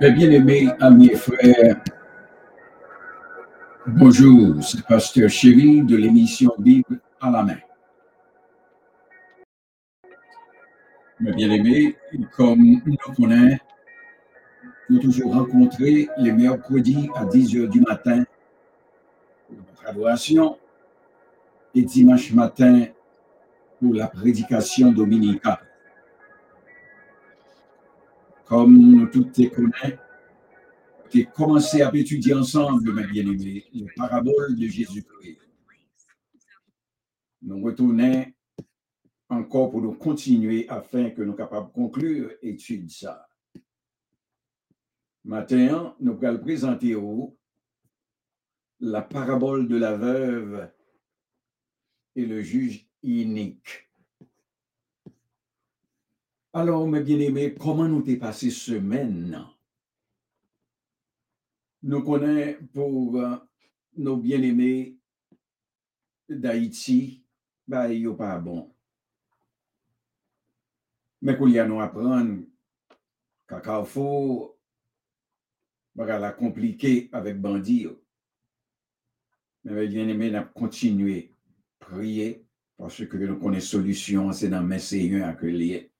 Mes bien-aimés amis et frères, bonjour, c'est Pasteur Chéri de l'émission Bible à la main. Mes bien-aimés, comme nous connaissons, nous toujours rencontrés les mercredis à 10 h du matin pour notre adoration et dimanche matin pour la prédication dominicale. Comme tous les connaissons, qui commencé à étudier ensemble, mes bien-aimés, les paraboles de Jésus-Christ. Nous retournons encore pour nous continuer afin que nous capables de conclure l'étude ça. Maintenant, nous allons présenter la parabole de la veuve et le juge inique. Alors, mes bien-aimés, comment nous t'es passé semaine? Nous connaissons pour euh, nos bien-aimés d'Haïti, ben, il pas bon. Mais qu'on y a nous apprendre qu'à Carrefour, ben, la compliqué avec bandit. Mais bien-aimés, nous continué à prier parce que nous connaissons solution, c'est dans Messie à que.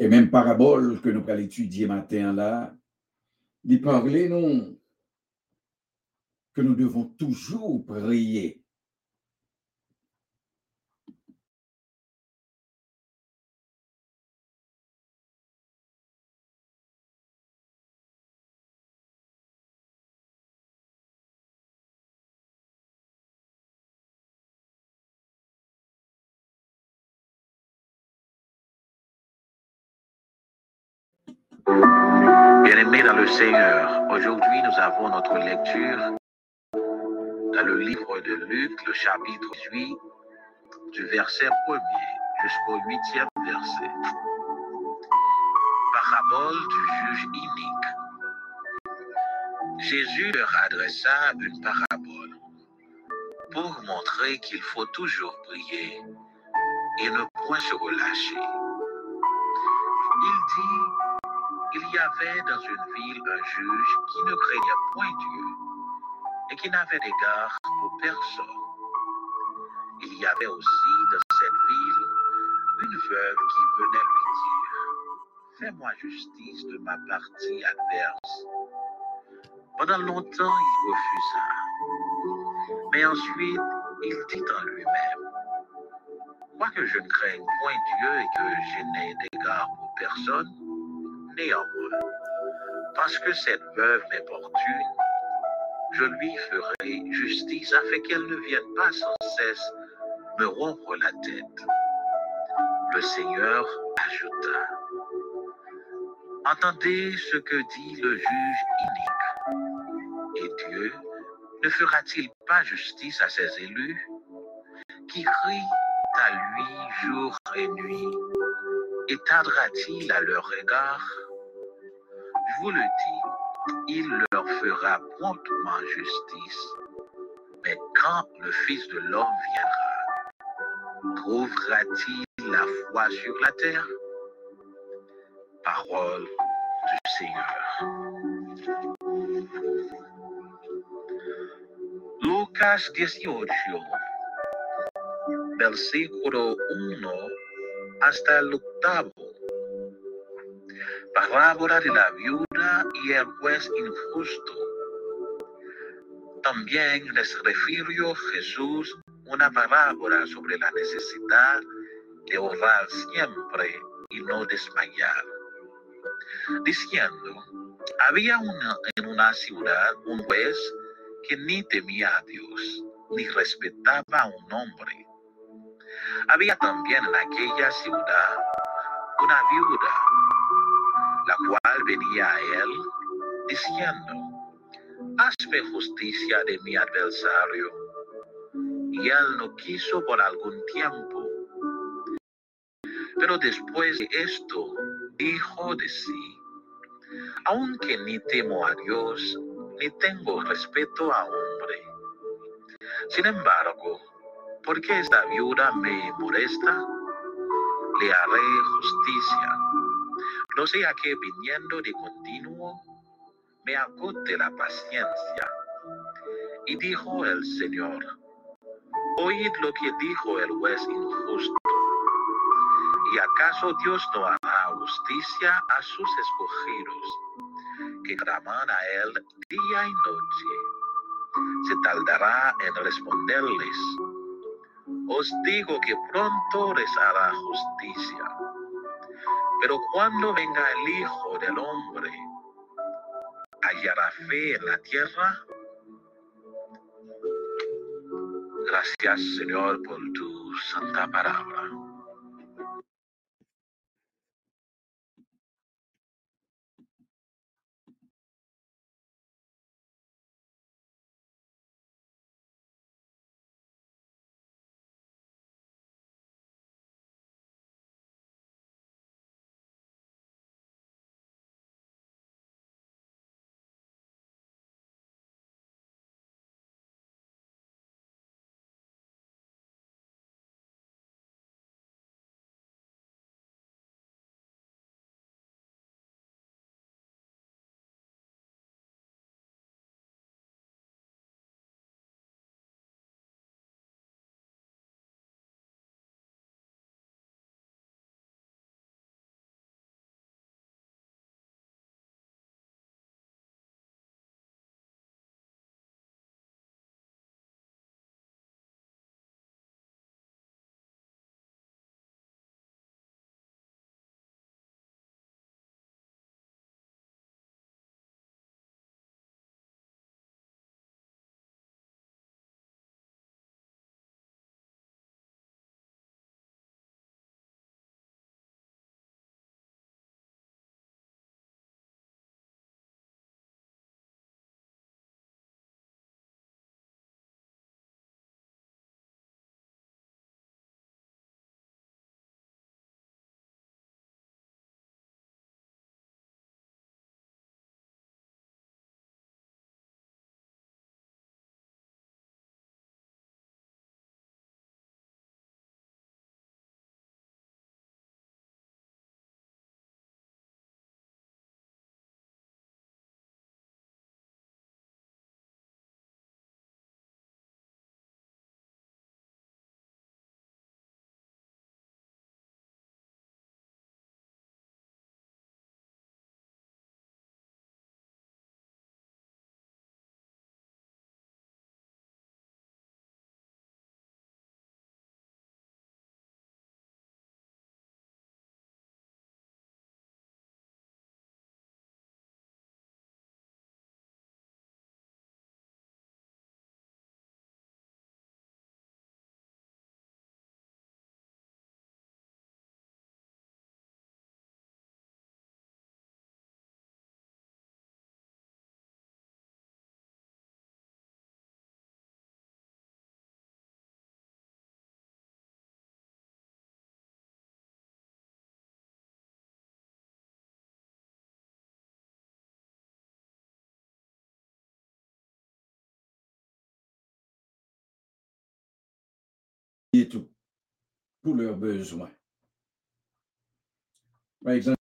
Et même parabole que nous allons étudier matin là, il parlait non que nous devons toujours prier. Bien-aimés dans le Seigneur, aujourd'hui nous avons notre lecture dans le livre de Luc, le chapitre 8, du verset 1er jusqu'au 8e verset. Parabole du juge inique. Jésus leur adressa une parabole pour montrer qu'il faut toujours prier et ne point se relâcher. Il dit il y avait dans une ville un juge qui ne craignait point Dieu et qui n'avait d'égard pour personne. Il y avait aussi dans cette ville une veuve qui venait lui dire, Fais-moi justice de ma partie adverse. Pendant longtemps, il refusa. Mais ensuite, il dit en lui-même, Quoique je ne craigne point Dieu et que je n'ai d'égard pour personne, néanmoins, parce que cette veuve m'importune, je lui ferai justice afin qu'elle ne vienne pas sans cesse me rompre la tête. Le Seigneur ajouta, Entendez ce que dit le juge inique. Et Dieu ne fera-t-il pas justice à ses élus qui crient à lui jour et nuit? Et tardera-t-il à leur égard? Je vous le dis, il leur fera promptement justice. Mais quand le Fils de l'homme viendra, trouvera-t-il la foi sur la terre? Parole du Seigneur. Lucas 18, versículo 1 hasta el octavo. Parábola de la viuda y el juez injusto. También les refirió Jesús una parábola sobre la necesidad de orar siempre y no desmayar, diciendo, había una, en una ciudad un juez que ni temía a Dios, ni respetaba a un hombre. Había también en aquella ciudad una viuda, la cual venía a él diciendo, hazme justicia de mi adversario. Y él no quiso por algún tiempo. Pero después de esto, dijo de sí, aunque ni temo a Dios, ni tengo respeto a hombre. Sin embargo, porque esta viuda me molesta, le haré justicia no sea que viniendo de continuo me agote la paciencia. Y dijo el Señor, oíd lo que dijo el juez injusto. ¿Y acaso Dios no hará justicia a sus escogidos, que claman a Él día y noche? Se tardará en responderles. Os digo que pronto les hará justicia. Pero cuando venga el Hijo del Hombre, hallará fe en la tierra. Gracias, Señor, por tu santa palabra. Et tout pour leurs besoins. Par exemple,